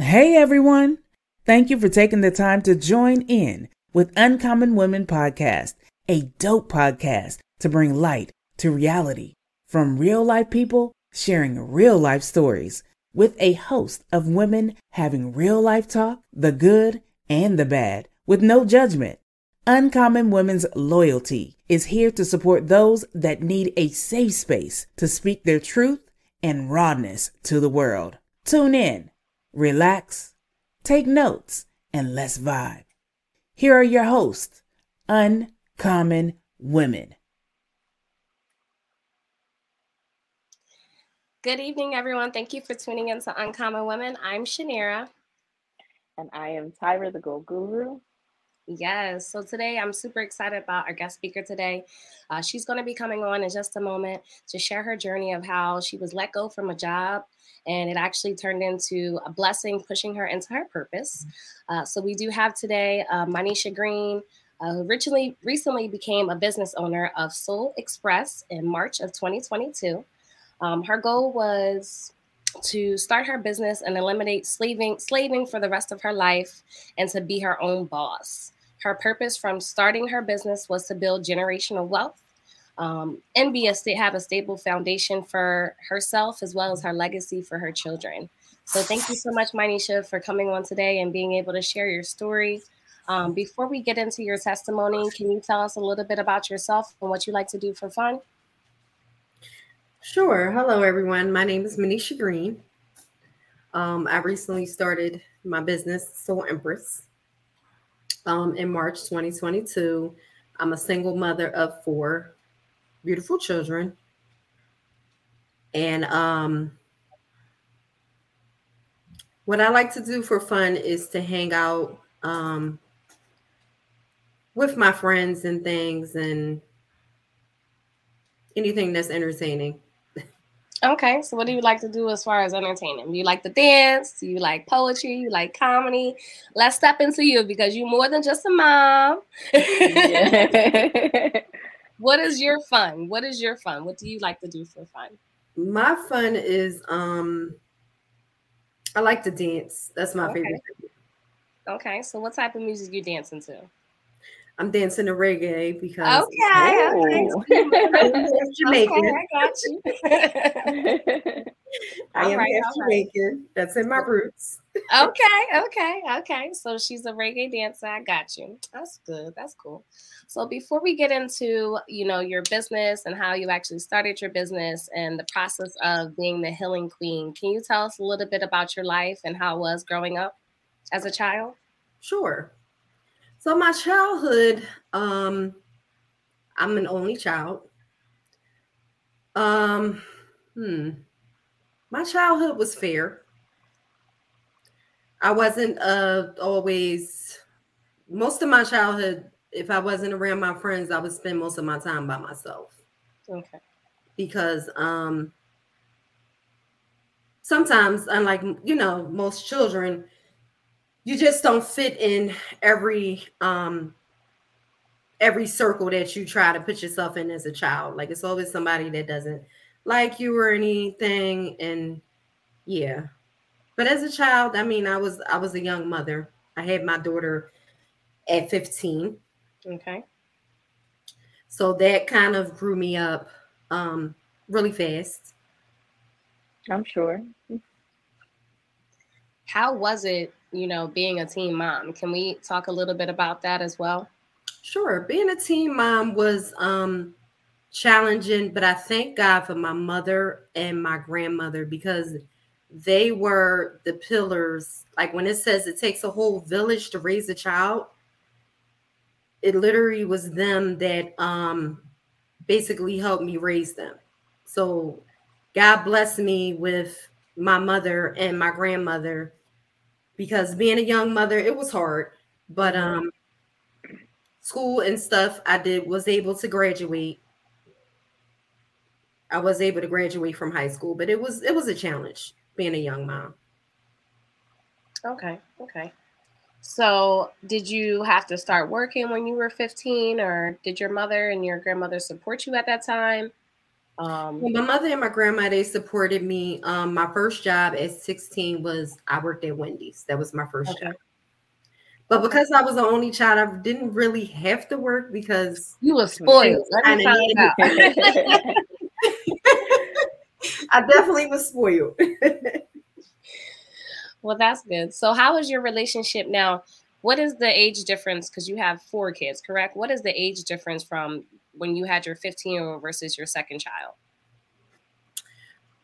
Hey everyone! Thank you for taking the time to join in with Uncommon Women Podcast, a dope podcast to bring light to reality from real life people sharing real life stories with a host of women having real life talk, the good and the bad, with no judgment. Uncommon Women's Loyalty is here to support those that need a safe space to speak their truth and rawness to the world. Tune in, relax, take notes, and let's vibe. Here are your hosts, Uncommon Women. Good evening, everyone. Thank you for tuning in to Uncommon Women. I'm Chaniera. And I am Tyra, the Gold Guru. Yes. So today I'm super excited about our guest speaker today. Uh, she's going to be coming on in just a moment to share her journey of how she was let go from a job and it actually turned into a blessing, pushing her into her purpose. Uh, so we do have today uh, Mineshia Greene, uh, who originally recently became a business owner of Soul Empress in March of 2022. Um, her goal was to start her business and eliminate slaving, slaving for the rest of her life and to be her own boss. Her purpose from starting her business was to build generational wealth um, and be a sta- have a stable foundation for herself as well as her legacy for her children. So thank you so much, Mineshia, for coming on today and being able to share your story. Um, before we get into your testimony, can you tell us a little bit about yourself and what you like to do for fun? Sure. Hello, everyone. My name is Mineshia Greene. Um, I recently started my business, Soul Empress, um, in March 2022. I'm a single mother of four beautiful children. And um, what I like to do for fun is to hang out um, with my friends and things and anything that's entertaining. Okay, so what do you like to do as far as entertaining? Do you like to dance? Do you like poetry? You like comedy? Let's step into you because you're more than just a mom. what is your fun? What is your fun? What do you like to do for fun? My fun is um I like to dance. That's my Okay. favorite. Okay, so what type of music you dancing to? I'm dancing to reggae because Okay, okay. Oh. I'm Jamaican. Okay, I got you. I All am right, half all right. Jamaican. That's in my roots. okay, okay, okay. So she's a reggae dancer. I got you. That's good. That's cool. So before we get into, you know, your business and how you actually started your business and the process of being the healing queen, can you tell us a little bit about your life and how it was growing up as a child? Sure. So my childhood, um, I'm an only child. Um, hmm. My childhood was fair. I wasn't uh always most of my childhood, if I wasn't around my friends, I would spend most of my time by myself Okay. because um sometimes unlike you know most children you just don't fit in every um every circle that you try to put yourself in as a child. Like it's always somebody that doesn't like you or anything and yeah. But as a child i mean i was i was a young mother. I had my daughter at 15 Okay. so that kind of grew me up um really fast. I'm sure. How was it, you know, being a teen mom? Can we talk a little bit about that as well? Sure. Being a teen mom was um challenging, but I thank God for my mother and my grandmother because they were the pillars. Like when it says it takes a whole village to raise a child, it literally was them that um basically helped me raise them. So God blessed me with my mother and my grandmother because being a young mother, it was hard. But um school and stuff I did was able to graduate. I was able to graduate from high school, but it was it was a challenge being a young mom. Okay. Okay. So, did you have to start working when you were 15, or did your mother and your grandmother support you at that time? Um, Well, my mother and my grandma they supported me. Um, my first job at 16 was I worked at Wendy's. That was my first Okay. job. But because I was the only child, I didn't really have to work because you were spoiled. Let me Kinda find out. I definitely was spoiled. Well, that's good. So, how is your relationship now? What is the age difference? Because you have four kids, correct? What is the age difference from when you had your 15 year old versus your second child?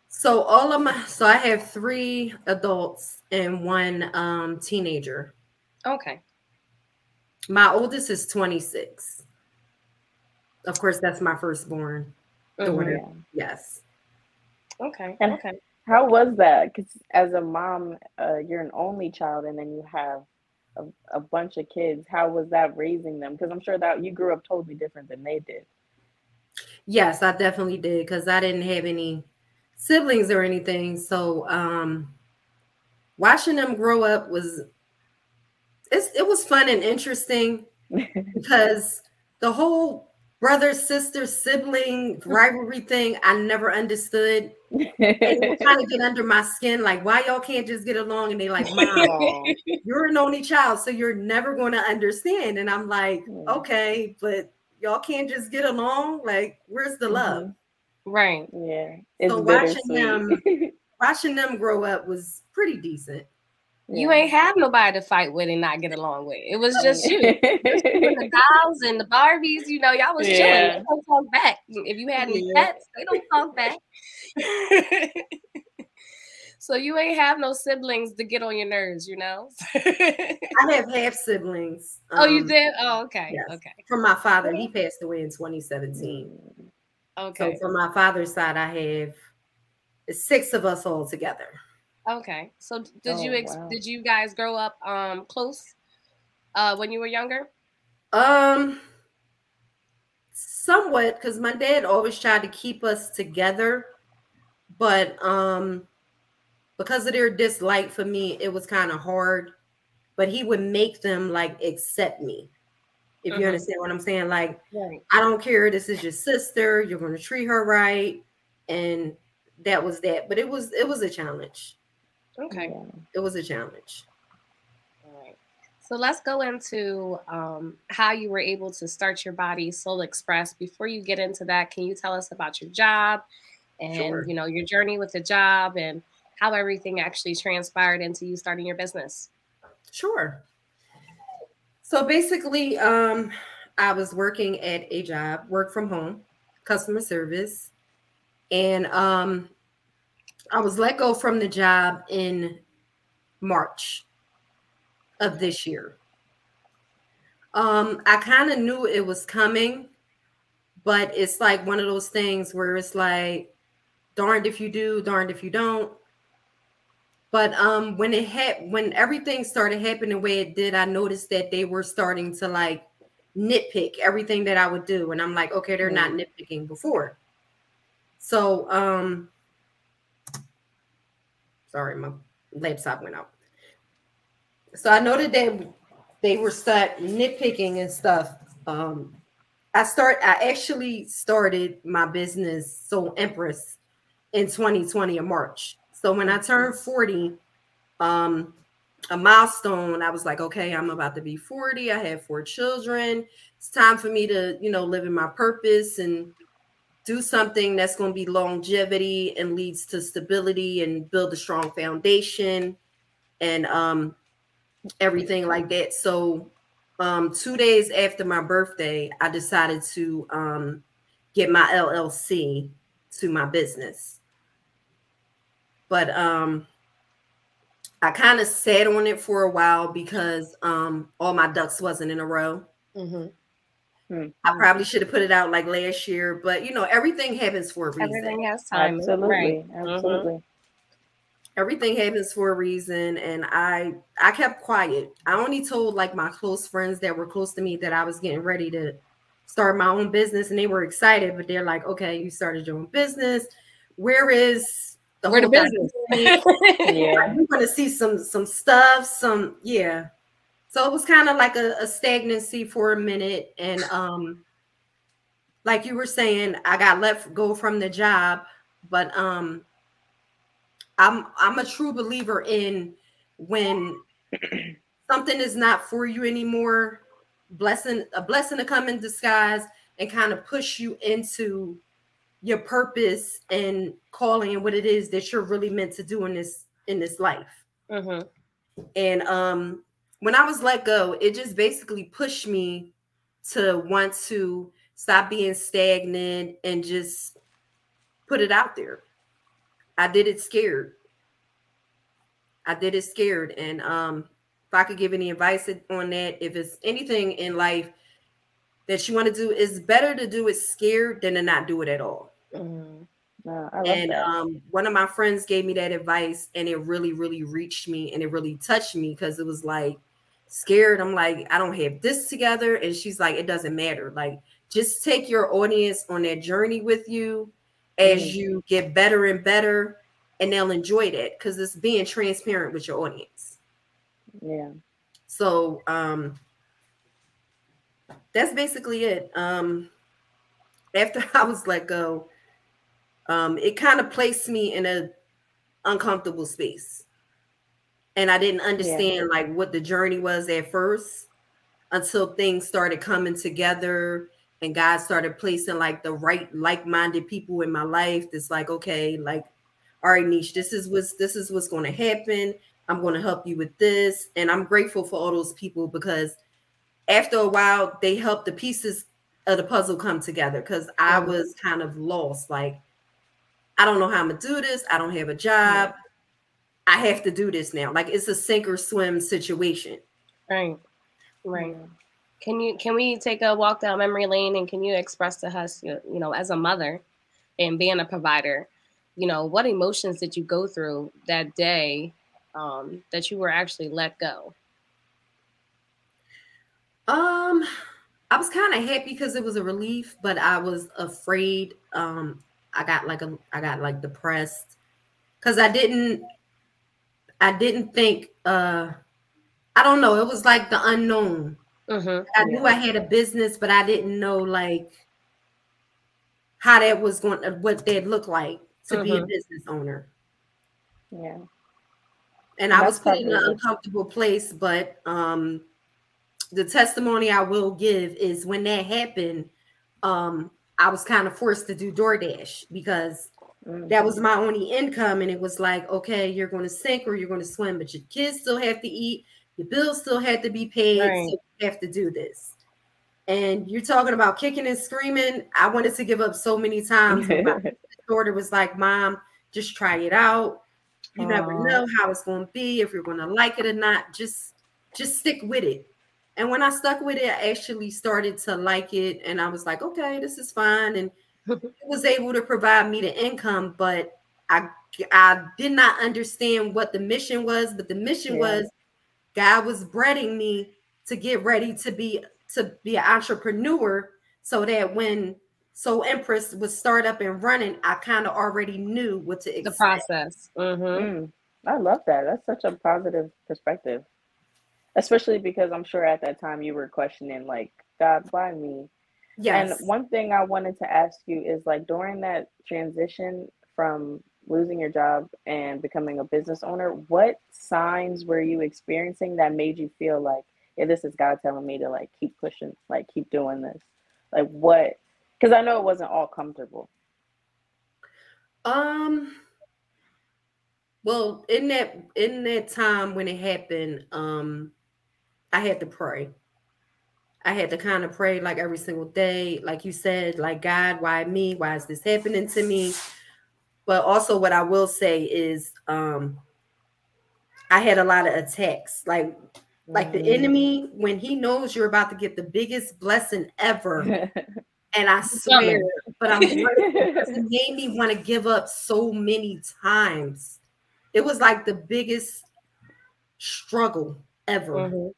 so all of my so I have three adults and one um teenager. Okay. My oldest is 26. Of course, that's my firstborn. Daughter. Yeah. Yes. Okay. And- Okay. How was that? Because as a mom, uh, you're an only child, and then you have a, a bunch of kids. How was that raising them? Because I'm sure that you grew up totally different than they did. Yes, I definitely did because I didn't have any siblings or anything. So um watching them grow up was it's, it was fun and interesting because the whole brother sister sibling rivalry thing I never understood. Kind of get under my skin, like why y'all can't just get along? And they like, mom, you're an only child, so you're never going to understand. And I'm like, okay, but y'all can't just get along. Like, where's the mm-hmm. love? Right. yeah, it's So watching them, Watching them grow up was pretty decent. You ain't have nobody to fight with and not get along with. It was just you. The dolls and the Barbies, you know, y'all was chilling. They don't talk back. If you had any Yeah. pets, they don't talk back. so you ain't have no siblings to get on your nerves, you know. I have half siblings. oh, you um, did? Oh, okay. yes. Okay. From my father, he passed away in 2017. Okay. So from my father's side, I have six of us all together. Okay. So did you Oh, ex- wow. did you guys grow up um close uh when you were younger? Um, somewhat, because my dad always tried to keep us together, but um, because of their dislike for me, it was kind of hard. But he would make them like accept me, if you Mhm. understand what I'm saying. Like, Right. I don't care. This is your sister. You're going to treat her right, and that was that. But it was it was a challenge. Okay. Yeah. It was a challenge. All right. So let's go into um, how you were able to start your body Soul Empress. Before you get into that, can you tell us about your job and Sure. you know your journey with the job and how everything actually transpired into you starting your business? Sure. So basically, um, I was working at a job, work from home, customer service, and um, I was let go from the job in March of this year. Um, I kind of knew it was coming, but it's like one of those things where it's like, darned if you do, darned if you don't. But um, when it had when everything started happening the way it did, I noticed that they were starting to like nitpick everything that I would do, and I'm like, okay, they're not nitpicking before. So um, sorry, my laptop went out. So I noted that they they were start nitpicking and stuff. Um, I start. I actually started my business, Soul Empress, in 2020 in March. So when I turned 40, um, a milestone, I was like, okay, I'm about to be 40. I have four children. It's time for me to, you know, live in my purpose and do something that's going to be longevity and leads to stability and build a strong foundation and um everything like that. So um two days after my birthday, I decided to um get my LLC to my business. But um I kind of sat on it for a while because um all my ducks wasn't in a row. Mm-hmm. Mm, I mm. probably should have put it out like last year, but you know, everything happens for a reason. Everything has time. Absolutely, Right. Mm-hmm. absolutely. everything happens for a reason and i i kept quiet i only told like my close friends that were close to me that i was getting ready to start my own business and they were excited but they're like okay you started your own business where is the Where the business? dynamic? Yeah. you're gonna see some some stuff some yeah so it was kind of like a, a stagnancy for a minute and um like you were saying, I got let go from the job, but um, I'm I'm a true believer in when something is not for you anymore. Blessing a blessing to come in disguise and kind of push you into your purpose and calling and what it is that you're really meant to do in this in this life. Mm-hmm. And um, when I was let go, it just basically pushed me to want to stop being stagnant and just put it out there. I did it scared. I did it scared. And um, if I could give any advice on that, if it's anything in life that you want to do, it's better to do it scared than to not do it at all. Mm-hmm. No, and um, one of my friends gave me that advice, and it really, really reached me and it really touched me because it was like scared. I'm like, I don't have this together. And she's like, it doesn't matter. Like, just take your audience on that journey with you as mm-hmm. you get better and better, and they'll enjoy that because it's being transparent with your audience. Yeah. So um that's basically it. Um after I was let go, um, it kind of placed me in a uncomfortable space. And I didn't understand yeah. like what the journey was at first until things started coming together and God started placing like the right like-minded people in my life. That's like, okay, like, all right, Niche, this is what's this is what's going to happen. I'm going to help you with this. And I'm grateful for all those people because after a while, they helped the pieces of the puzzle come together because I was kind of lost. Like, I don't know how I'm gonna do this. I don't have a job. Yeah. I have to do this now. Like it's a sink or swim situation. Right. Right. Can you can we take a walk down memory lane and can you express to us, you know, as a mother and being a provider, you know, what emotions did you go through that day um, that you were actually let go? Um, I was kind of happy because it was a relief, but I was afraid. Um, I got like a I got like depressed because I didn't I didn't think uh I don't know, it was like the unknown. Mm-hmm. I knew I had a business, but I didn't know like how that was going to what that looked like to mm-hmm. be a mm-hmm. business owner. Yeah. And I was put in an uncomfortable place, but um the testimony I will give is when that happened, um, I was kind of forced to do DoorDash because mm-hmm. that was my only income. And it was like, okay, you're going to sink or you're going to swim, but your kids still have to eat, your bills still have to be paid. Right. So you have to do this. And you're talking about kicking and screaming. I wanted to give up so many times. my daughter was like, Mom, just try it out. You Aww. never know how it's going to be, if you're going to like it or not. Just just stick with it. And when I stuck with it, I actually started to like it. And I was like, okay, this is fine. And was able to provide me the income, but I I did not understand what the mission was. But the mission yeah. was God was breading me to get ready to be to be an entrepreneur so that when Soul Empress would start up and running, I kind of already knew what to expect. The process. Mm-hmm. Mm, I love that. That's such a positive perspective especially because I'm sure at that time you were questioning like God, why me? Yes. And one thing I wanted to ask you is like during that transition from losing your job and becoming a business owner, what signs were you experiencing that made you feel like, yeah, this is God telling me to like keep pushing, like keep doing this? Like what? Because I know it wasn't all comfortable. Um. Well, in that in that time when it happened, um, I had to pray. I had to kind of pray like every single day, like you said, like God, why me? Why is this happening to me? But also, what I will say is, um, I had a lot of attacks, like like the enemy when he knows you're about to get the biggest blessing ever. and I swear, but I'm it made me want to give up so many times. It was like the biggest struggle ever. Mm-hmm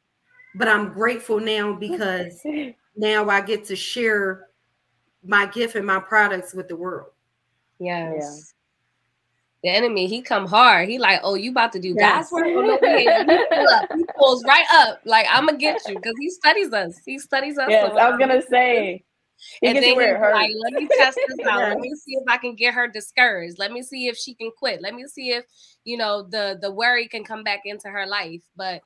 but I'm grateful now because now I get to share my gift and my products with the world. Yes. Yeah. The enemy, he come hard. He like, oh, you about to do yes. God's work? Oh, he, pulls right up. Like, I'm gonna get you because he studies us. He studies us. Yes, I was gonna say and then like, let me test this out. Let me see if I can get her discouraged. Let me see if she can quit. Let me see if you know the the worry can come back into her life. But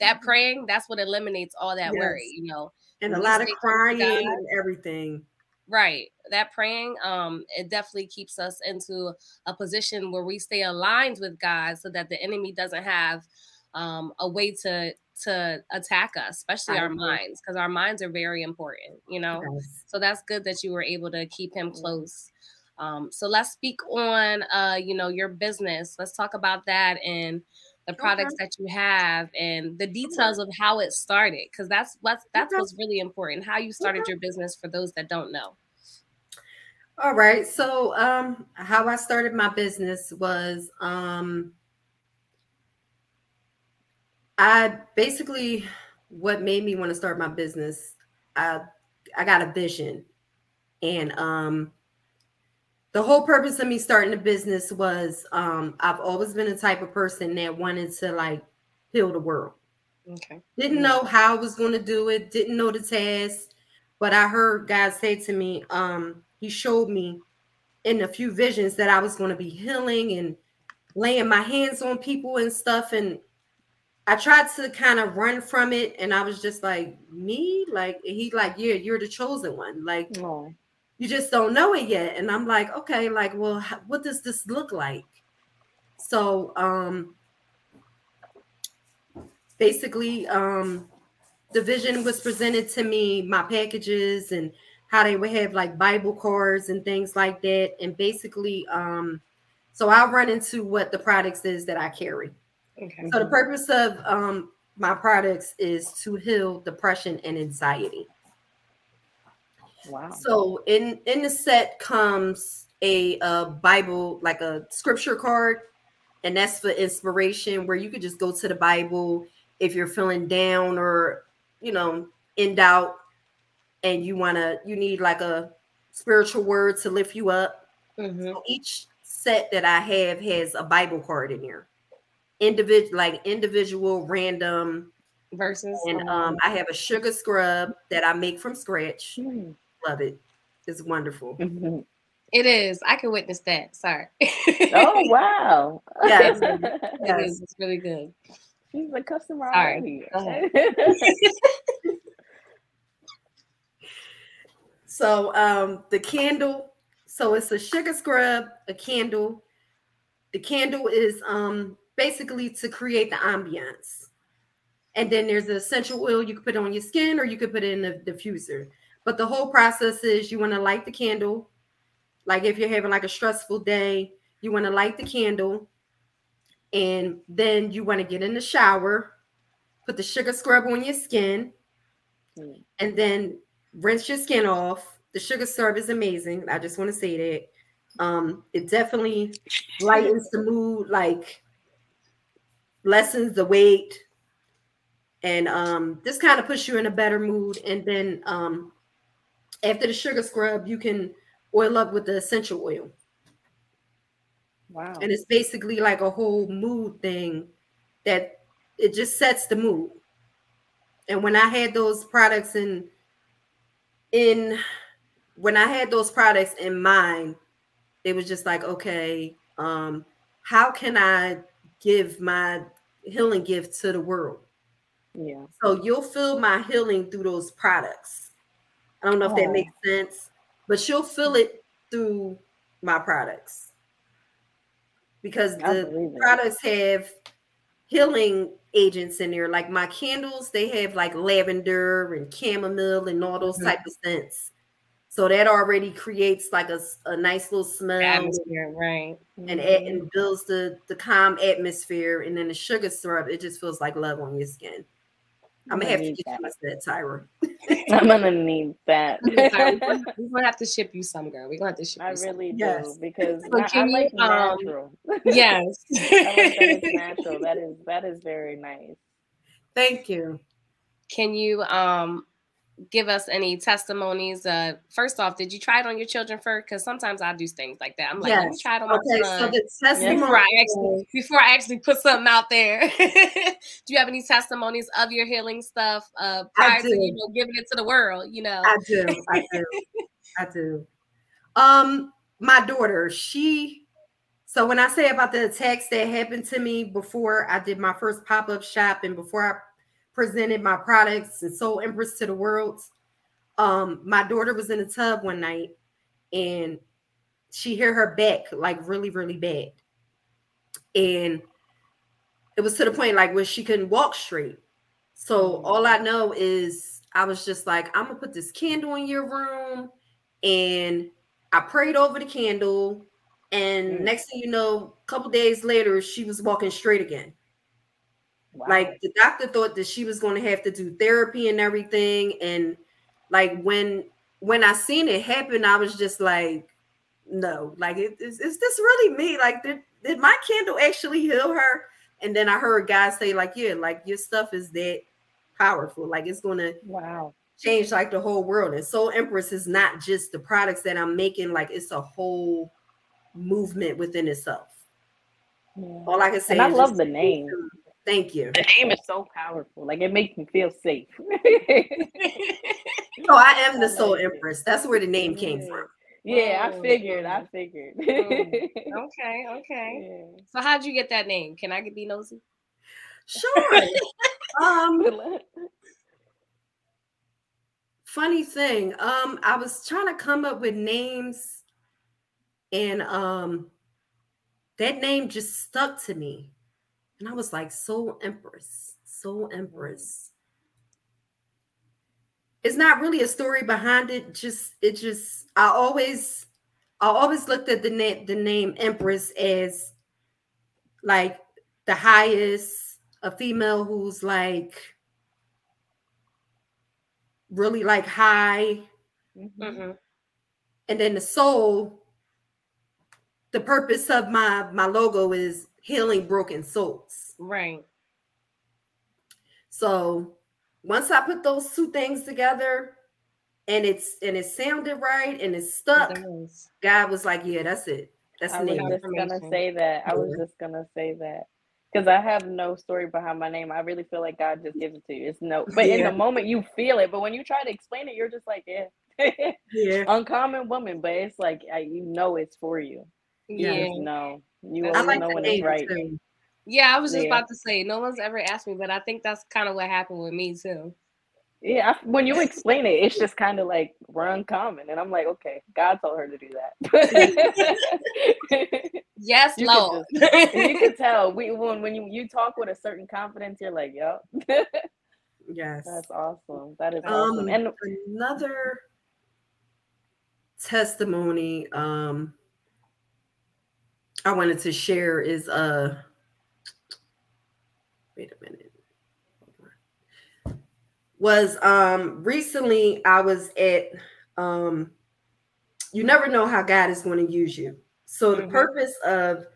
that mm-hmm. praying, that's what eliminates all that yes. worry, you know. And a lot of crying and everything. Right. That praying, um, it definitely keeps us into a position where we stay aligned with God so that the enemy doesn't have um a way to to attack us, especially our minds, because our minds are very important, you know. Yes. So that's good that you were able to keep him close. Um, so let's speak on uh, you know, your business. Let's talk about that and the products okay. that you have and the details of how it started because that's what's that's okay. what's really important how you started okay. your business for those that don't know all right so um how i started my business was um I basically what made me want to start my business. I I got a vision, and um, the whole purpose of me starting the business was um, I've always been a type of person that wanted to like heal the world. Okay. Didn't know how I was going to do it. Didn't know the task, but I heard God say to me, um, He showed me in a few visions that I was going to be healing and laying my hands on people and stuff. And I tried to kind of run from it, and I was just like, me, like he like, yeah, you're the chosen one, like oh. You just don't know it yet. And I'm like, okay, like, well, what does this look like? So, um, basically, um, the vision was presented to me, my packages, and how they would have like Bible cards and things like that, and basically, um, so I'll run into what the products is that I carry. Okay. So the purpose of um, my products is to heal depression and anxiety. Wow. So in in the set comes a, a Bible, like a scripture card, and that's for inspiration, where you could just go to the Bible if you're feeling down or you know in doubt, and you wanna you need like a spiritual word to lift you up. Mm-hmm. So each set that I have has a Bible card in here individual like individual random verses and um, um i have a sugar scrub that i make from scratch mm. Love it it's wonderful. Mm-hmm. it is. I can witness that. Sorry. Oh wow. Yes. it is. It's really good. She's a customer sorry. so um the candle so it's a sugar scrub a candle. The candle is um basically to create the ambiance. And then there's the essential oil you could put on your skin or you could put it in the diffuser. But the whole process is you want to light the candle. Like if you're having like a stressful day, you want to light the candle and then you want to get in the shower, put the sugar scrub on your skin, mm. and then rinse your skin off. The sugar scrub is amazing. I just want to say that. Um, it definitely lightens the mood. Like lessens the weight and um, this kind of puts you in a better mood. And then um, after the sugar scrub, you can oil up with the essential oil. Wow. And it's basically like a whole mood thing that it just sets the mood. And when I had those products in in when I had those products in mind, it was just like, okay, um, how can I give my healing gift to the world. Yeah. So you'll feel my healing through those products. I don't know if that makes sense, but you'll feel it through my products because the products have healing agents in there. Like my candles, they have like lavender and chamomile and all those mm-hmm. type of scents. So that already creates like a, a nice little smell, atmosphere, right? And mm-hmm. and builds the the calm atmosphere. And then the sugar scrub, it just feels like love on your skin. I'm gonna have to get that. you that, Tyra. I'm gonna need that. We're gonna have to ship you some, girl. We're gonna have to ship. I you really some. do yes. because so I, I like you, um, natural. yes, I like that it's natural. That is that is very nice. Thank you. Can you um give us any testimonies. Uh, first off, did you try it on your children first? Because sometimes I do things like that. I'm like, yes. let me try it on my okay, son. So the testimony before I actually before I actually put something out there. do you have any testimonies of your healing stuff uh, prior to you know giving it to the world? You know, I do, I do, I do. Um, my daughter, she. So when I say about the attacks that happened to me before I did my first pop up shop and before I presented my products and Soul Empress to the world. Um, my daughter was in a tub one night and she hit her back like really, really bad. And it was to the point like where she couldn't walk straight. So all I know is I was just like, I'm gonna put this candle in your room. And I prayed over the candle. And mm. next thing you know, a couple days later, she was walking straight again. Wow. Like the doctor thought that she was going to have to do therapy and everything. And like when when I seen it happen, I was just like, no, like is, is this really me? Like did did my candle actually heal her? And then I heard guys say like, yeah, like your stuff is that powerful. Like it's going to wow change like the whole world. And Soul Empress is not just the products that I'm making. Like it's a whole movement within itself. Yeah. All I can say. And I love the name. Thank you. The name is so powerful. Like it makes me feel safe. so I am the soul empress. That's where the name came from. Yeah, I figured. I figured. okay, okay. Yeah. So how'd you get that name? Can I get be nosy? Sure. um funny thing. Um, I was trying to come up with names and um that name just stuck to me. And I was like, Soul Empress, Soul Empress. It's not really a story behind it. Just it just I always I always looked at the name the name Empress as like the highest, a female who's like really like high. Mm-hmm. And then the soul, the purpose of my my logo is healing broken souls. Right. So once I put those two things together and it's and it sounded right and it stuck, God was like, Yeah, that's it. That's I name. I was just gonna say that. I was just gonna say that. Because I have no story behind my name. I really feel like God just gives it to you. It's no, but yeah. in the moment you feel it. But when you try to explain it, you're just like, yeah, yeah, uncommon woman. But it's like you know it's for you. You yeah, know. You always like know when it's right. Too. Yeah, I was just yeah. about to say, no one's ever asked me, but I think that's kind of what happened with me too. Yeah, when you explain it, it's just kind of like we're uncommon, and I'm like, okay, God told her to do that. yes, you Lord. Can just, you can tell we when when you you talk with a certain confidence, you're like, yep. yes, that's awesome. That is awesome. Um, and another testimony. Um, I wanted to share is uh wait a minute. Was um recently I was at um you never know how God is going to use you. So the mm-hmm. purpose of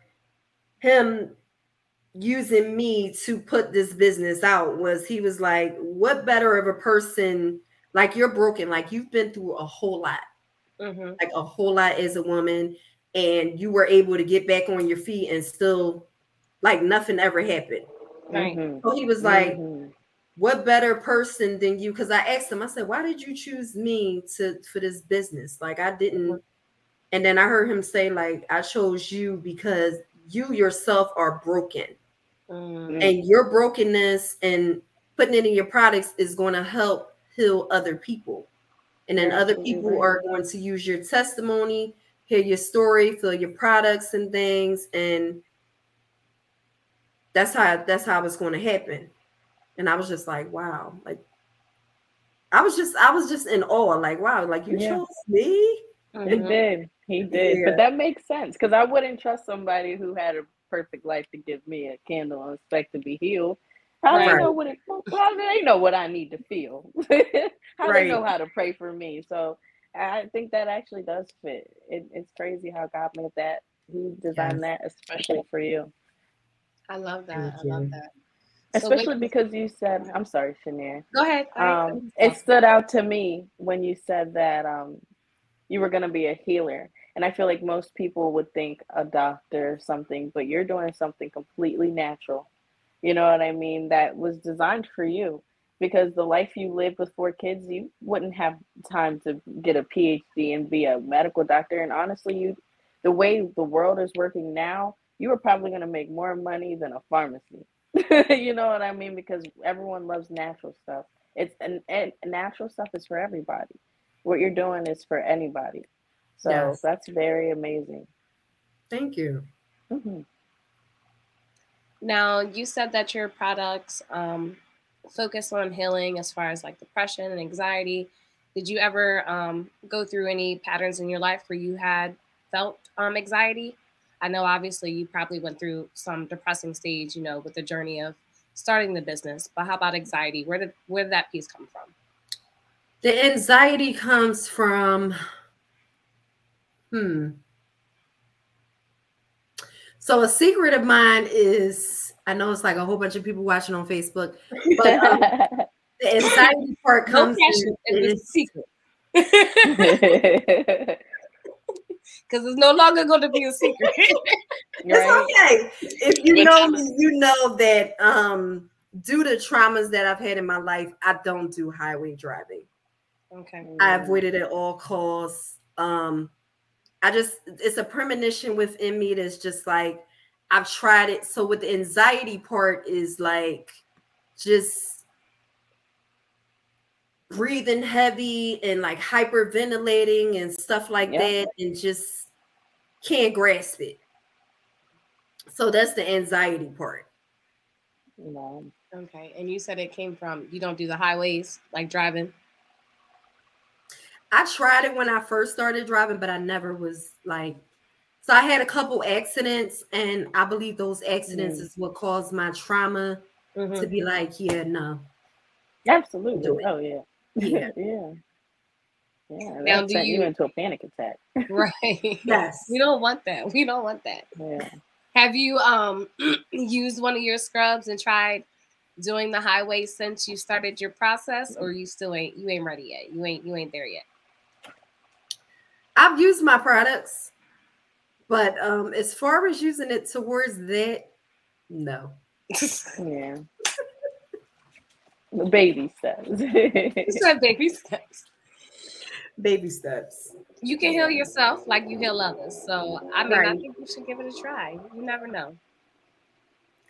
him using me to put this business out was he was like, what better of a person like you're broken, like you've been through a whole lot, mm-hmm. like a whole lot as a woman and you were able to get back on your feet and still like nothing ever happened. Right. Mm-hmm. So he was like, mm-hmm. What better person than you? Because I asked him, I said, Why did you choose me to for this business? Like I didn't, mm-hmm. and then I heard him say, like, I chose you because you yourself are broken. Mm-hmm. And your brokenness and putting it in your products is going to help heal other people. And then other people are going to use your testimony hear your story, feel your products and things, and that's how that's how it's going to happen. And I was just like, wow, like I was just I was just in awe, like wow, like you yeah. chose me. Mm-hmm. He did, he did, yeah. but that makes sense because I wouldn't trust somebody who had a perfect life to give me a candle and expect to be healed. How right. do they know what it, how do they know what I need to feel? how right. do they know how to pray for me? So I think that actually does fit. It, it's crazy how God made that. He designed yes. that especially for you. I love that. I love that. Especially so because you said, I'm sorry, Chaniera. Go ahead. Um, it stood out to me when you said that um, you were going to be a healer. And I feel like most people would think a doctor or something, but you're doing something completely natural. You know what I mean? That was designed for you because the life you live with four kids, you wouldn't have time to get a PhD and be a medical doctor. And honestly, you, the way the world is working now, you are probably going to make more money than a pharmacy. you know what I mean? Because everyone loves natural stuff. It's and, and natural stuff is for everybody. What you're doing is for anybody. So yes. that's very amazing. Thank you. Mm-hmm. Now, you said that your products um, focus on healing as far as like depression and anxiety. Did you ever um, go through any patterns in your life where you had felt um, anxiety? I know obviously you probably went through some depressing stage, you know, with the journey of starting the business. But how about anxiety? Where did where did that piece come from? The anxiety comes from hmm. So a secret of mine is I know it's like a whole bunch of people watching on Facebook, but um, the anxiety part comes no in, is secret. because it's no longer going to be a secret. it's okay. If you know me, you know that um, due to traumas that I've had in my life, I don't do highway driving. Okay. I avoid it at all costs. Um, I just it's a premonition within me that's just like I've tried it. So with the anxiety part is like just breathing heavy and like hyperventilating and stuff like yep. that and just can't grasp it. So that's the anxiety part. No. Okay. And you said it came from you don't do the highways like driving. I tried it when I first started driving, but I never was like so I had a couple accidents, and I believe those accidents mm. is what caused my trauma mm-hmm. to be like, yeah, no. Absolutely. Oh yeah. Yeah. yeah. Yeah, now, do you, you into a panic attack. right. Yes. We don't want that. We don't want that. Yeah. Have you um used one of your scrubs and tried doing the highway since you started your process, or you still ain't you ain't ready yet? You ain't you ain't there yet. I've used my products, but um as far as using it towards that, no. yeah. baby steps. baby steps baby steps. You can heal yourself like you heal others. So I mean, right. I think you should give it a try. You never know.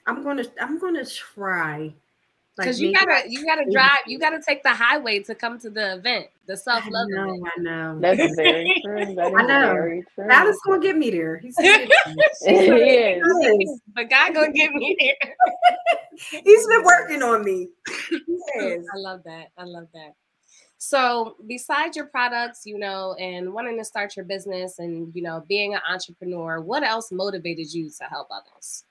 I'm gonna I'm gonna try. Because like you gotta you gotta drive, you gotta take the highway to come to the event, the self love event. I know. That's very true. That is I know. very true. God gonna get me there. He's he is. But God gonna get me there. He's been working on me. I love that. I love that. So, besides your products, you know, and wanting to start your business and, you know, being an entrepreneur, what else motivated you to help others?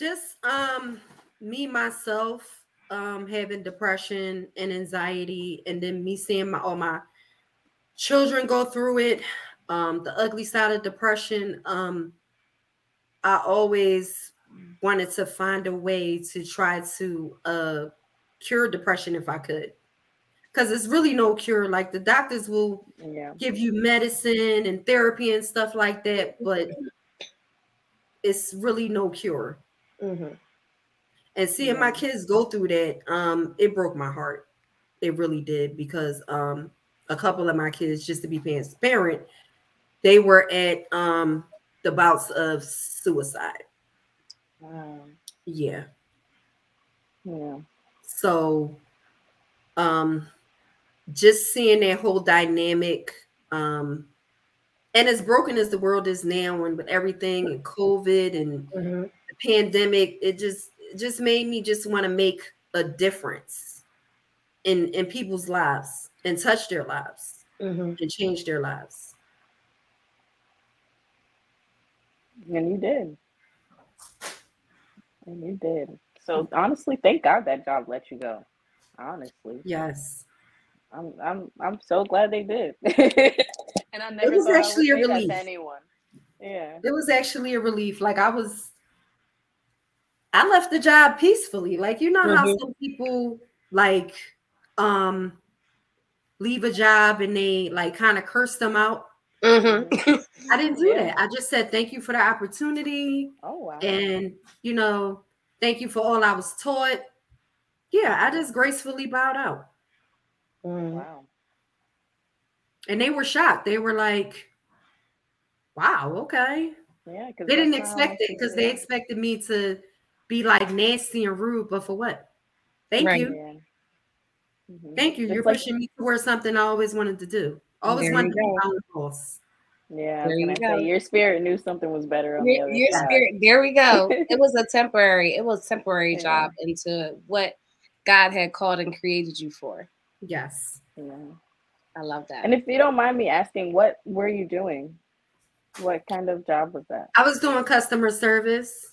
Just um me myself um having depression and anxiety and then me seeing my all my children go through it um the ugly side of depression um I always wanted to find a way to try to uh cure depression if I could. Because it's really no cure. Like the doctors will yeah. give you medicine and therapy and stuff like that, but it's really no cure. Mm-hmm. And seeing yeah. my kids go through that, um, it broke my heart. It really did because um, a couple of my kids, just to be transparent, they were at um, the bouts of suicide. Wow. Yeah. Yeah. So um just seeing that whole dynamic um and as broken as the world is now and with everything and covid and mm-hmm. The pandemic it just it just made me just want to make a difference in in people's lives and touch their lives mm-hmm. and change their lives and you did and you did so honestly, thank God that job let you go. Honestly. Yes. I'm I'm I'm so glad they did. and I never it was actually a relief. anyone. Yeah. It was actually a relief. Like I was I left the job peacefully. Like you know mm-hmm. how some people like um leave a job and they like kind of curse them out. Mm-hmm. I didn't do that. I just said thank you for the opportunity. Oh wow. And you know, thank you for all I was taught. Yeah, I just gracefully bowed out. Mm. Wow. And they were shocked. They were like, wow, okay. Yeah, they didn't expect it because they expected me to be like nasty and rude, but for what? Thank right. you. Yeah. Mm-hmm. Thank you. It's You're like, pushing me towards something I always wanted to do. Always wanted to be my own boss. Yeah, there you say, your spirit knew something was better. On your, your spirit, there we go. it was a temporary, it was temporary yeah. job into what God had called and created you for. Yes. Yeah. I love that. And if you don't mind me asking, what were you doing? What kind of job was that? I was doing customer service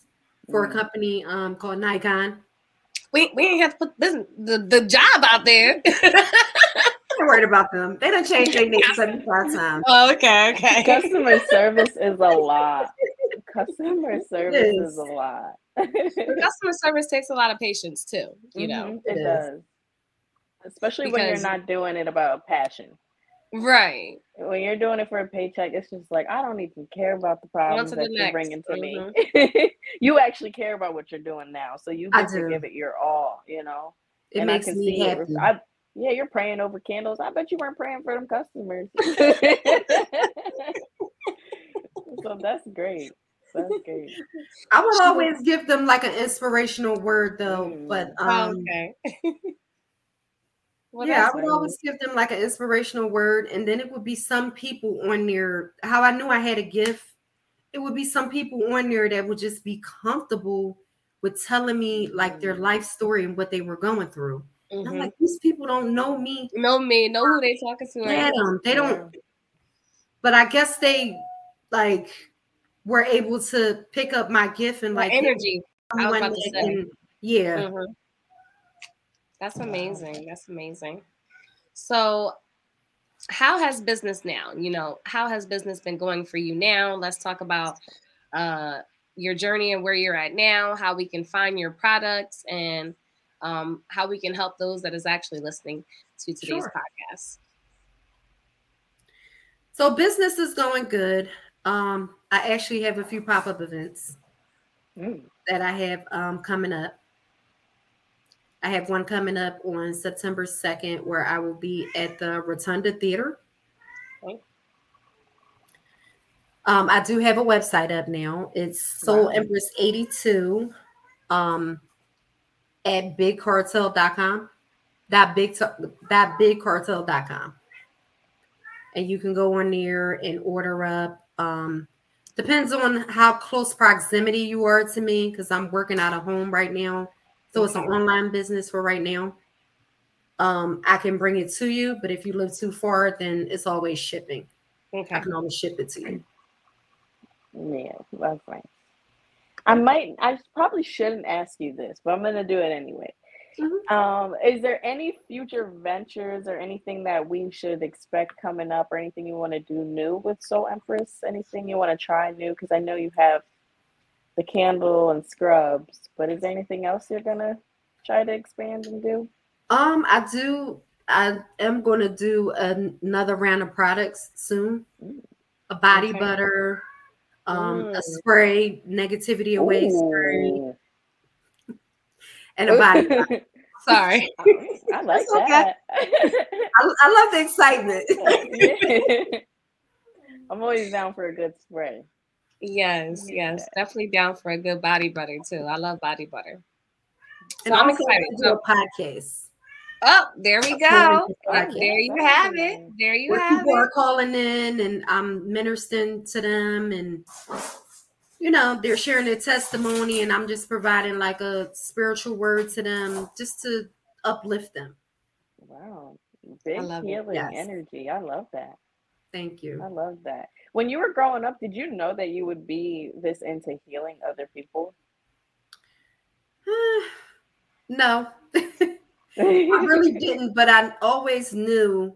for mm. a company um, called Nikon. We we ain't have to put this the, the job out there. I'm worried about them. They don't change their name 75 times. Oh, okay, okay. Customer service is a lot. Customer service is. is a lot. customer service takes a lot of patience too, you know. Mm-hmm, it, it does. Especially because, when you're not doing it about passion. Right. When you're doing it for a paycheck, it's just like I don't even care about the problems that you're next. bringing to mm-hmm. me. you actually care about what you're doing now, so you get to give it your all. You know, it and makes me happy. It. I, yeah, you're praying over candles. I bet you weren't praying for them customers. so that's great. That's great. I would always give them like an inspirational word though, mm. but um, okay. Well, yeah, I would always give them like an inspirational word, and then it would be some people on there. How I knew I had a gift, it would be some people on there that would just be comfortable with telling me like their life story and what they were going through. Mm-hmm. I'm like, these people don't know me, know me, know who they talking to. Yeah, them. They don't. But I guess they like were able to pick up my gift and like energy. I was about to say. And, yeah. Mm-hmm. That's amazing. That's amazing. So, how has business now? You know, how has business been going for you now? Let's talk about uh, your journey and where you're at now, how we can find your products, and um, how we can help those that is actually listening to today's sure. podcast. So, business is going good. Um, I actually have a few pop up events mm. that I have um, coming up. I have one coming up on September 2nd where I will be at the Rotunda Theater. Okay. Um, I do have a website up now. It's Soul wow. Empress 82 um, at bigcartel.com. That big that bigcartel.com. And you can go on there and order up. Um, depends on how close proximity you are to me because I'm working out of home right now. So it's an online business for right now. Um, I can bring it to you, but if you live too far, then it's always shipping. Okay. I can always ship it to you. Yeah, that's right. I might, I probably shouldn't ask you this, but I'm going to do it anyway. Mm-hmm. Um, is there any future ventures or anything that we should expect coming up or anything you want to do new with Soul Empress? Anything you want to try new? Because I know you have the candle and scrubs. But is there anything else you're gonna try to expand and do? Um, I do. I am going to do another round of products soon. A body okay. butter, um, mm. a spray, negativity away Ooh. spray, and a body. Sorry, I like that. I, I, love the excitement. I'm always down for a good spray. Yes, yes, definitely down for a good body butter too. I love body butter. So and I'm excited. To do a podcast. Oh, there we go. Uh, there you have it. There you Where have people it. are calling in and I'm ministering to them and you know, they're sharing their testimony and I'm just providing like a spiritual word to them just to uplift them. Wow. Big healing yes. energy. I love that. Thank you. I love that. When you were growing up, did you know that you would be this into healing other people? no. I really didn't, but I always knew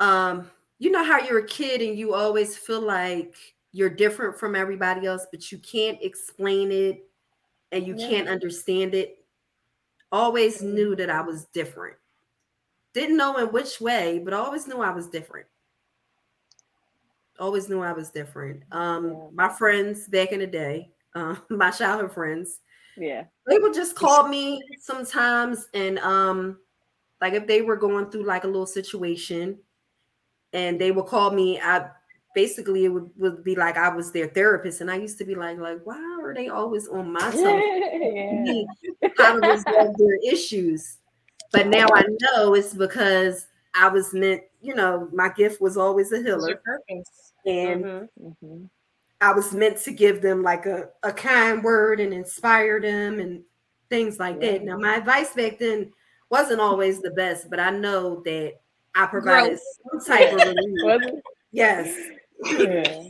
um you know how you're a kid and you always feel like you're different from everybody else, but you can't explain it and you yeah. can't understand it. Always knew that I was different. Didn't know in which way, but always knew I was different. Always knew I was different. Um, yeah. my friends back in the day, uh, my childhood friends, yeah, they would just call me sometimes, and um, like if they were going through like a little situation, and they would call me, I basically it would, would be like I was their therapist, and I used to be like, like, why are they always on my side? How to resolve their issues. But now I know it's because I was meant, you know, my gift was always a healer. And mm-hmm. mm-hmm. I was meant to give them like a, a kind word and inspire them and things like yeah. that. Now, my advice back then wasn't always the best, but I know that I provided Gross. some type of relief. yes. Yeah.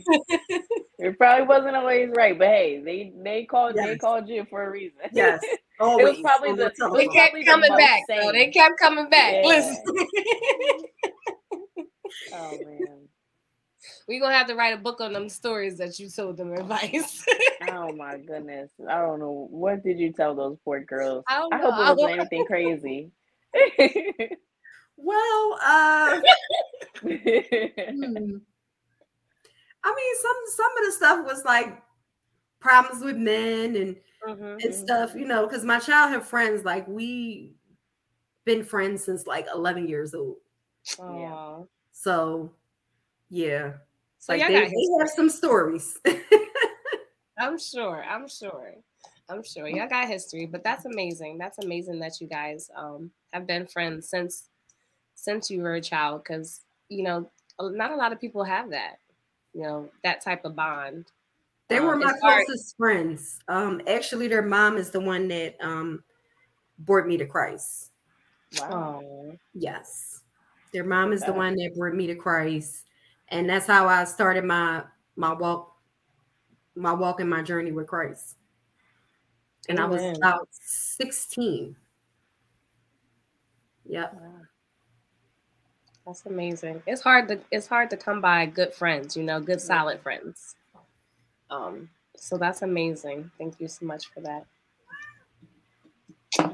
it probably wasn't always right, but hey, they they called yes. they called you for a reason. Yes. Always. It was probably the, they kept coming the back. So they kept coming back. Yeah. Listen. oh man. We're gonna have to write a book on them stories that you told them advice. oh my goodness. I don't know. What did you tell those poor girls? I, I hope it wasn't anything crazy. well, uh hmm. I mean, some some of the stuff was like problems with men and mm-hmm. and mm-hmm. stuff, you know, because my childhood friends, like we been friends since like 11 years old. Aww. Yeah. So yeah. So like they, they have some stories. I'm sure. I'm sure. I'm sure y'all got history, but that's amazing. That's amazing that you guys um, have been friends since since you were a child, because you know not a lot of people have that you know, that type of bond. They were um, my closest friends. Um, actually, their mom is the one that um brought me to Christ. Wow. Yes. Their mom is the one that brought me to Christ. And that's how I started my my walk, my walk in my journey with Christ. And Amen. I was about 16. Yep. Wow. That's amazing. It's hard to it's hard to come by good friends, you know, good solid friends. Um, so that's amazing. Thank you so much for that.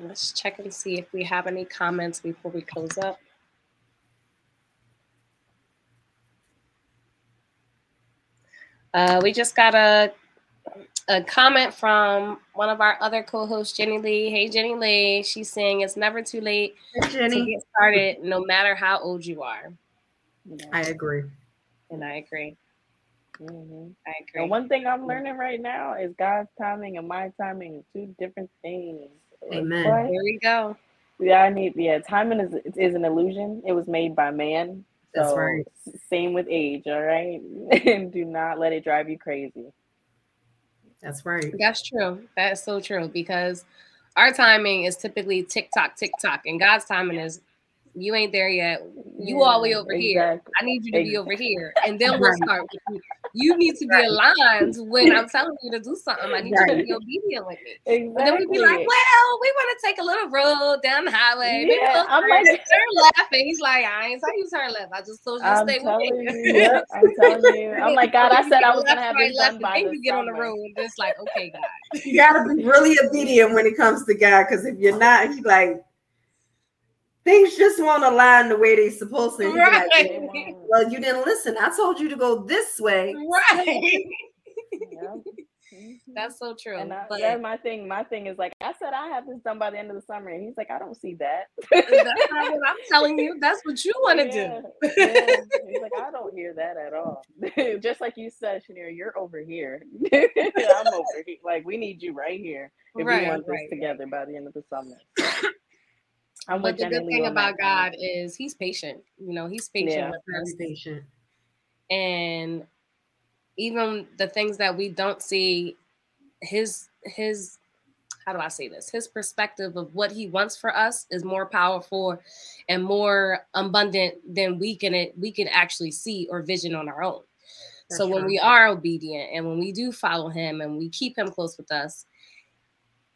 Let's check and see if we have any comments before we close up. Uh, we just got a a comment from one of our other co-hosts, Jenny Lee. Hey, Jenny Lee. She's saying it's never too late hey, to get started, no matter how old you are. I agree, and I agree. Mm-hmm. I agree. And one thing I'm learning right now is God's timing and my timing two different things. Amen. But, Here we go. Yeah, I need. Yeah, timing is is an illusion. It was made by man. So That's right. Same with age. All right, and do not let it drive you crazy. That's right. That's true. That's so true because our timing is typically tick tock, tick tock, and God's timing is you ain't there yet. You yeah, all the way over exactly. here. I need you to be over here, and then we'll start. You. need to be aligned when I'm telling you to do something. I need right. you to be obedient with me. Exactly. And then we'd be like, "Well, we want to take a little road down the highway. Yeah, I'm like, turn left." And he's like, "I ain't telling you turn left. I just told you to stay with me." You, I'm telling you. I'm like, God, I said I was gonna have right, left, and then you get on the road and just like, "Okay, God." You gotta be really obedient when it comes to God, because if you're not, he's like things just won't align the way they're supposed to. Right. Like, well, you didn't listen. I told you to go this way. Right. yeah. That's so true. And I, but that's my thing. My thing is like I said, I have this done by the end of the summer, and he's like, I don't see that. that's not what I'm telling you. That's what you want to yeah, do. yeah. He's like, I don't hear that at all. Just like you said, Shanir, you're over here. I'm over here. Like we need you right here if right, we want right, this together right. by the end of the summer. I'm but the good thing about God is He's patient. You know, He's patient yeah, with us. patient. And even the things that we don't see, His His how do I say this? His perspective of what He wants for us is more powerful and more abundant than we can it we can actually see or vision on our own. That's so when we are obedient and when we do follow Him and we keep Him close with us,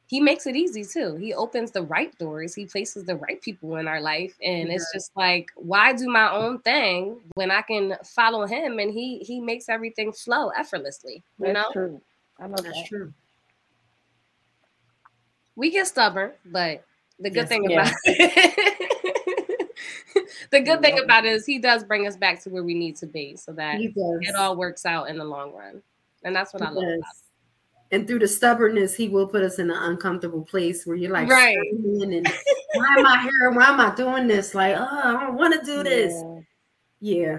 he makes it easy too. He opens the right doors. He places the right people in our life, and yeah. it's just like, why do my own thing when I can follow him and he he makes everything flow effortlessly. You That's know, true. I know that's that. true. We get stubborn, but the good yes, thing yeah. about it, the good thing about it is he does bring us back to where we need to be, so that it all works out in the long run, and that's what he I love. Does. About it and through the stubbornness, he will put us in an uncomfortable place where you're like, right. And, why am I here? Why am I doing this? Like, oh, I don't want to do this. Yeah. yeah.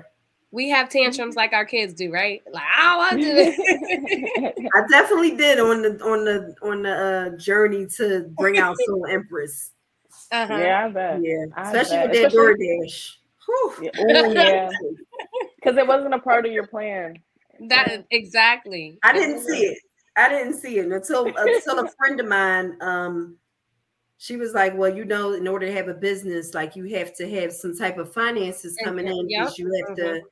We have tantrums like our kids do, right? Like, I want to do it. I definitely did on the on the on the uh, journey to bring out Soul Empress. Uh-huh. Yeah, I bet. Yeah, I especially bet. with that DoorDash. Yeah. Oh yeah, because it wasn't a part of your plan. That exactly. I didn't see it. I didn't see it until until a friend of mine. Um, she was like, "Well, you know, in order to have a business, like you have to have some type of finances coming in yep. because you have mm-hmm. to."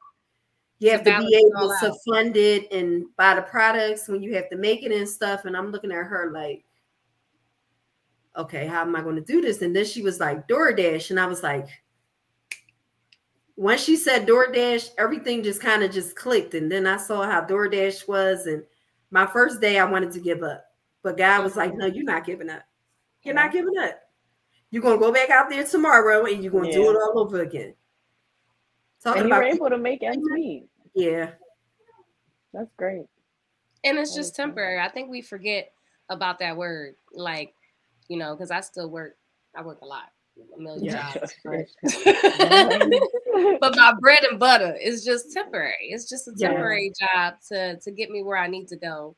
You have to, to be able to out. fund it and buy the products when you have to make it and stuff. And I'm looking at her like, okay, how am I going to do this? And then she was like, DoorDash. And I was like, once she said DoorDash, everything just kind of just clicked. And then I saw how DoorDash was and my first day, I wanted to give up, but God was like, "No, you're not giving up. You're not giving up. You're gonna go back out there tomorrow, and you're gonna yeah. do it all over again." Talking and you were able to make ends meet. Yeah, that's great. And it's just temporary. I think we forget about that word, like you know, because I still work. I work a lot a million yeah. jobs. but my bread and butter is just temporary. It's just a temporary yeah. job to to get me where I need to go,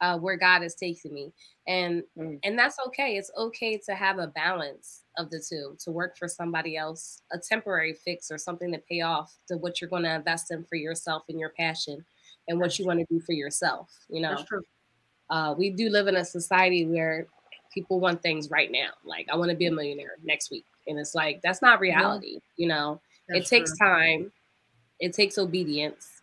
uh, where God is taking me, and mm. and that's okay. It's okay to have a balance of the two. To work for somebody else, a temporary fix or something to pay off to what you're going to invest in for yourself and your passion, and what you want to do for yourself. You know. Uh, we do live in a society where people want things right now. Like I want to be a mm. millionaire next week. And it's like that's not reality, yeah. you know. That's it takes true. time. It takes obedience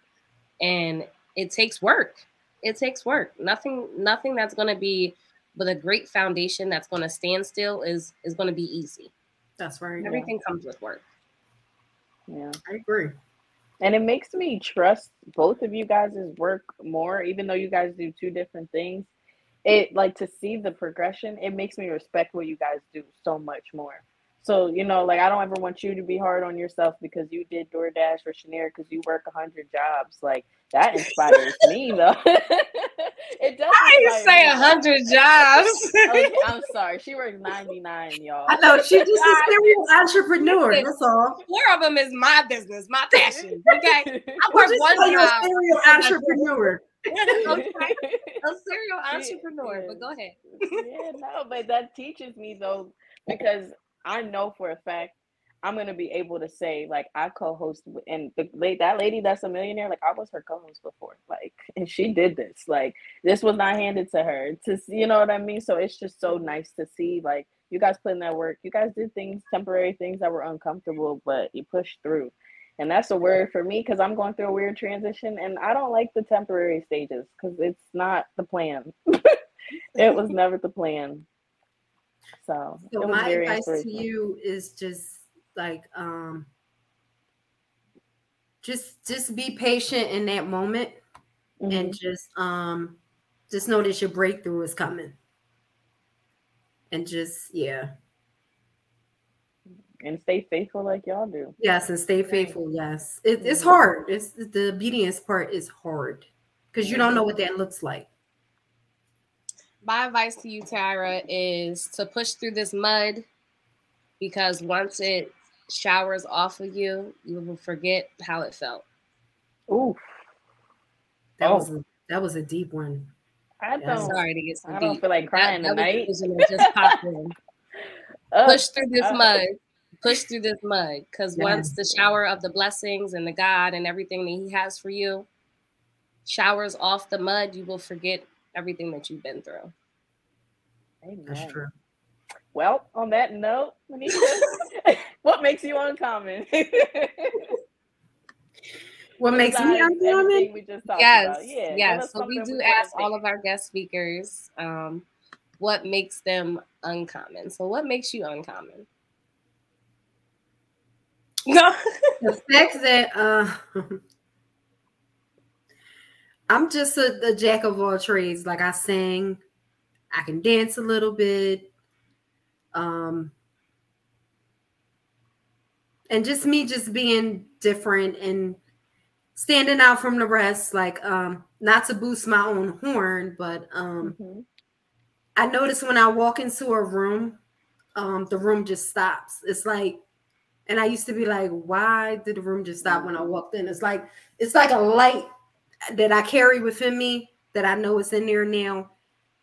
and it takes work. It takes work. Nothing nothing that's going to be with a great foundation that's going to stand still is is going to be easy. That's right. Everything yeah. comes with work. Yeah. I agree. And it makes me trust both of you guys' work more, even though you guys do two different things it like to see the progression it makes me respect what you guys do so much more. So you know like i don't ever want you to be hard on yourself because you did doordash or Chaniera because you work 100 jobs. Like that inspires me though. It does i didn't say 100 jobs? Oh, i'm sorry. She works 99 y'all. I know. She's just a serial entrepreneur that's all. four of them is my business my passion okay? I work one job serial entrepreneur okay. A serial entrepreneur, yeah. but go ahead. yeah, no, but that teaches me though, because I know for a fact I'm gonna be able to say like I co-host and the late that lady that's a millionaire, like I was her co-host before, like and she did this. Like this was not handed to her to see you know what I mean. So it's just so nice to see like you guys put in that work. You guys did things, temporary things that were uncomfortable, but you pushed through. And that's a word for me because I'm going through a weird transition and I don't like the temporary stages because it's not the plan. it was never the plan. So, so my advice to you is just like um just just be patient in that moment mm-hmm. and just um just know that your breakthrough is coming. And just yeah, and stay faithful like y'all do. Yes, and stay faithful. Yes, it, it's mm-hmm. hard. It's the obedience part is hard because you don't know what that looks like. My advice to you, Tyra, is to push through this mud because once it showers off of you, you will forget how it felt. Ooh, that oh. was a, that was a deep one. I don't. Sorry to get so I deep. don't feel like crying that, tonight. That just popped in. Push through this mud push through this mud because yes. once the shower of the blessings and the God and everything that He has for you showers off the mud, you will forget everything that you've been through. Amen. That's true. Well, on that note, what makes you uncommon? what makes me uncommon? We just yes, yeah, yes. So we do ask all of our guest speakers um, what makes them uncommon. So, what makes you uncommon? No. the fact that uh, I'm just a, a, jack of all trades. Like I sing, I can dance a little bit. Um, and just me just being different and standing out from the rest like um not to boost my own horn but um mm-hmm. i notice when i walk into a room um the room just stops it's like and i used to be like why did the room just stop when i mm-hmm. walked in it's like it's like a light that i carry within me that i know is in there now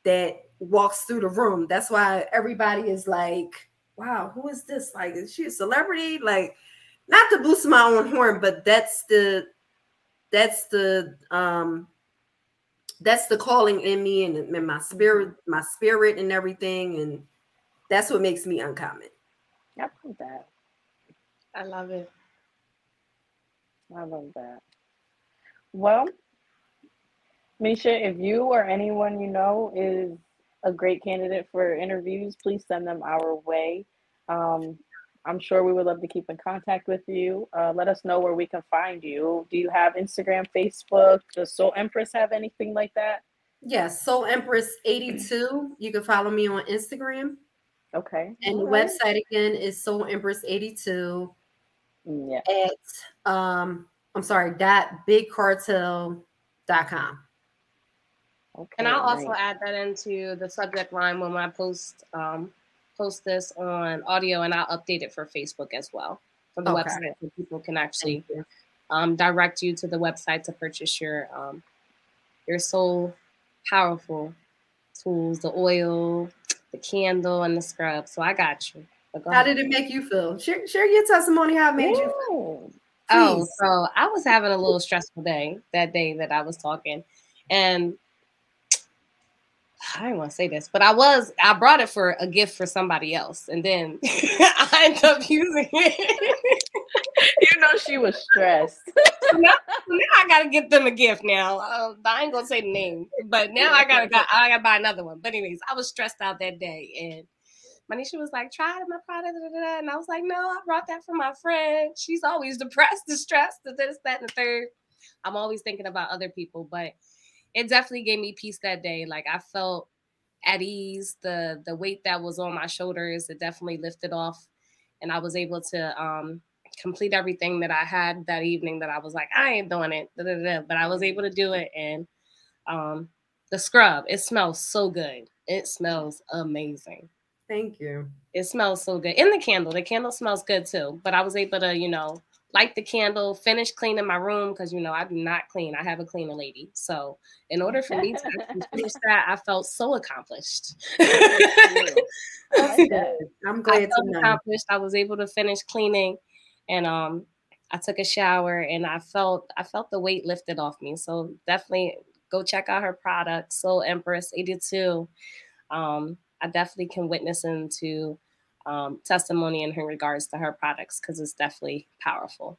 that walks through the room that's why everybody is like wow who is this like is she a celebrity like not to boost my own horn but that's the that's the um that's the calling in me and, and my spirit, my spirit and everything. And that's what makes me uncommon. I love that. I love it. I love that. Well, Misha, if you or anyone you know is a great candidate for interviews, please send them our way. Um, I'm sure we would love to keep in contact with you. Uh, let us know where we can find you. Do you have Instagram, Facebook? Does Soul Empress have anything like that? Yes, Soul Empress 82. You can follow me on Instagram. Okay. And All the right. website again is Soul Empress 82. Mm, yeah. At um, I'm sorry, dot bigcartel.com. Okay, and I'll also nice. add that into the subject line when I post um, post this on audio and I'll update it for Facebook as well for the okay. website so people can actually um, direct you to the website to purchase your um, your soul powerful tools, the oil, the candle, and the scrub. So I got you. How did it make you feel? Share, share your testimony. How it made Ooh. you feel. Oh, so I was having a little stressful day that day that I was talking, and I didn't want to say this, but I was I brought it for a gift for somebody else, and then I ended up using it. you know, she was stressed. now, now, I gotta get them a gift. Now uh, I ain't gonna say the name, but now I gotta I gotta buy another one. But anyways, I was stressed out that day, and Mineshia was like, "Try my product," da, da, da. and I was like, "No, I brought that for my friend. She's always depressed, distressed, this, that, and the third. I'm always thinking about other people, but." it definitely gave me peace that day. Like I felt at ease. The the weight that was on my shoulders, it definitely lifted off. And I was able to um, complete everything that I had that evening that I was like, I ain't doing it. Da. But I was able to do it. And um, the scrub, it smells so good. It smells amazing. Thank you. It smells so good. In the candle, the candle smells good too. But I was able to, you know, light the candle, finish cleaning my room because you know I do not clean. I have a cleaner lady. So in order for me to finish that, I felt so accomplished. I'm glad I to accomplished. I was able to finish cleaning, and um, I took a shower, and I felt I felt the weight lifted off me. So definitely go check out her product, Soul Empress 82. Um, I definitely can witness into um, testimony in her regards to her products because it's definitely powerful.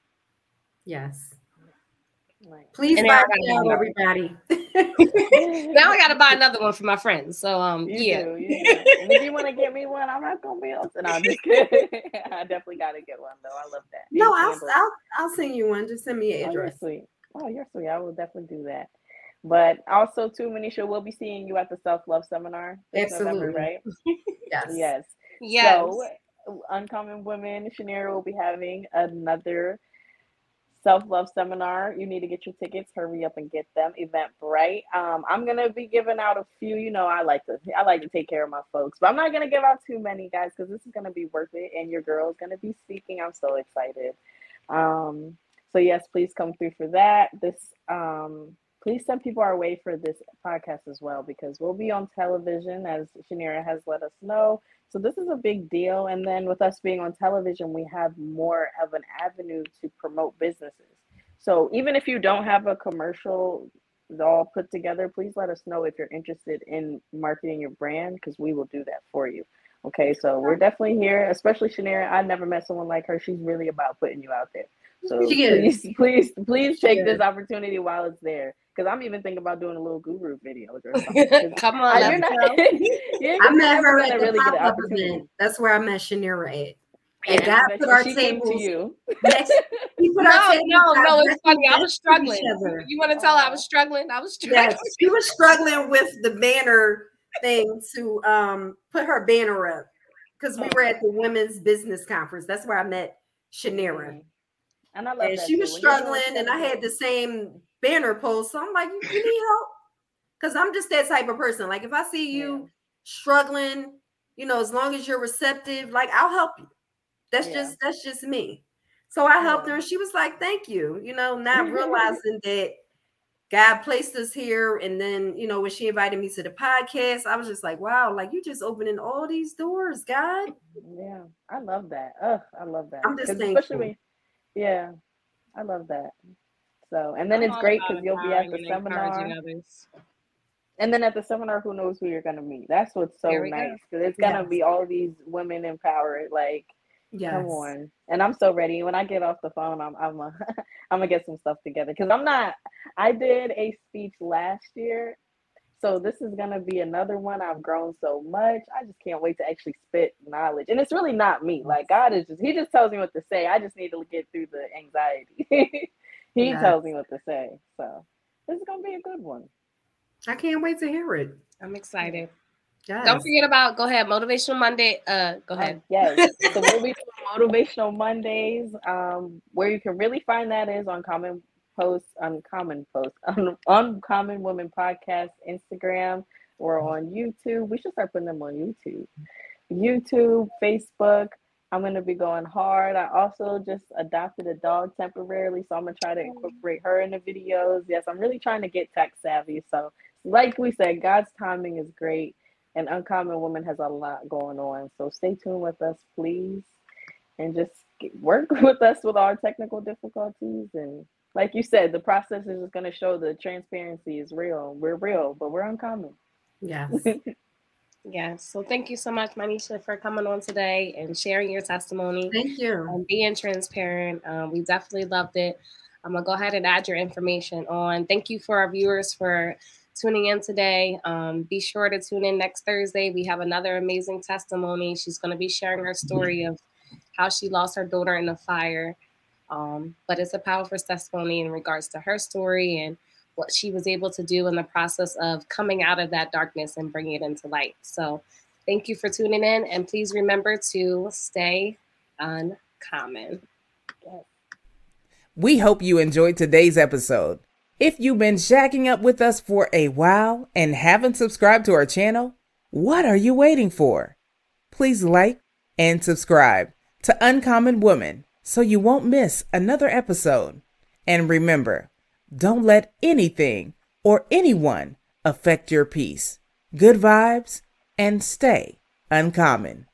Yes. Please and buy it everybody. now I gotta buy another one for my friends. So um you yeah. Do, if you want to get me one, I'm not gonna be able to. No, I'm just kidding. I definitely gotta get one though. I love that. No, I'll, I'll I'll send you one. Just send me your address. Oh, you're sweet. Oh, you're sweet. I will definitely do that. But also too, Mineshia, we'll be seeing you at the self love seminar. Absolutely. November, right? yes. Yes. Yes. So, Uncommon Women, Chaniera will be having another self love seminar. You need to get your tickets. Hurry up and get them. Eventbrite. Um, I'm gonna be giving out a few. You know, I like to I like to take care of my folks, but I'm not gonna give out too many guys because this is gonna be worth it. And your girl is gonna be speaking. I'm so excited. Um, so yes, please come through for that. This um, please send people our way for this podcast as well because we'll be on television as Chaniera has let us know. So this is a big deal. And then with us being on television, we have more of an avenue to promote businesses. So even if you don't have a commercial all put together, please let us know if you're interested in marketing your brand because we will do that for you. Okay, so we're definitely here, especially Chaniera. I never met someone like her. She's really about putting you out there. So please, please, please take this opportunity while it's there. Because I'm even thinking about doing a little guru video. Come on, you're not, you're I met her at the really pop-up event. That's where I met Chaniera at. And yeah, God put our tables to you. Next, he put no, our no, no, it's funny. I was struggling. You want to tell her I was struggling? I was struggling. Yes, she was struggling with the banner thing to um put her banner up because we were at the women's business conference. That's where I met Chaniera. Mm-hmm. And I love and she was struggling, and I had the same banner post. So I'm like, you, you need help? Because I'm just that type of person. Like if I see you yeah. struggling, you know, as long as you're receptive, like I'll help you. That's yeah. just that's just me. So I helped her, and she was like, "Thank you." You know, not realizing that God placed us here. And then, you know, when she invited me to the podcast, I was just like, wow, like you just opening all these doors, God. Yeah, I love that. Oh, I love that. I'm just Especially when, yeah, I love that. So, and then I'm it's great because you'll be at the seminar. And then at the seminar, who knows who you're going to meet? That's what's so nice because it's going to yes. be all these women empowered. Like, Yes. Come on. And I'm so ready. When I get off the phone, I'm I'm a, I'm gonna get some stuff together because I'm not. I did a speech last year, so this is gonna be another one. I've grown so much. I just can't wait to actually spit knowledge. And it's really not me. Like God is just He just tells me what to say. I just need to get through the anxiety. he yes. tells me what to say. So this is gonna be a good one. I can't wait to hear it. I'm excited. Yes. Don't forget about go ahead motivational Monday. Uh, go ahead. Uh, yes, so we'll be doing motivational Mondays. Um, where you can really find that is on Common Post, Uncommon Post, on Uncommon Women Podcast Instagram or on YouTube. We should start putting them on YouTube, YouTube, Facebook. I'm gonna be going hard. I also just adopted a dog temporarily, so I'm gonna try to mm. incorporate her in the videos. Yes, I'm really trying to get tech savvy. So, like we said, God's timing is great and Uncommon Woman has a lot going on. So stay tuned with us, please, and just work with us with our technical difficulties. And like you said, the process is just going to show the transparency is real. We're real, but we're uncommon. Yes. yes. So thank you so much, Mineshia, for coming on today and sharing your testimony. Thank you. And being transparent. Um, we definitely loved it. I'm going to go ahead and add your information on. Thank you for our viewers for tuning in today. Um, be sure to tune in next Thursday. We have another amazing testimony. She's going to be sharing her story of how she lost her daughter in a fire. Um, but it's a powerful testimony in regards to her story and what she was able to do in the process of coming out of that darkness and bringing it into light. So, thank you for tuning in, and please remember to stay uncommon. We hope you enjoyed today's episode. If you've been shacking up with us for a while and haven't subscribed to our channel, what are you waiting for? Please like and subscribe to Uncommon Woman so you won't miss another episode. And remember, don't let anything or anyone affect your peace. Good vibes and stay uncommon.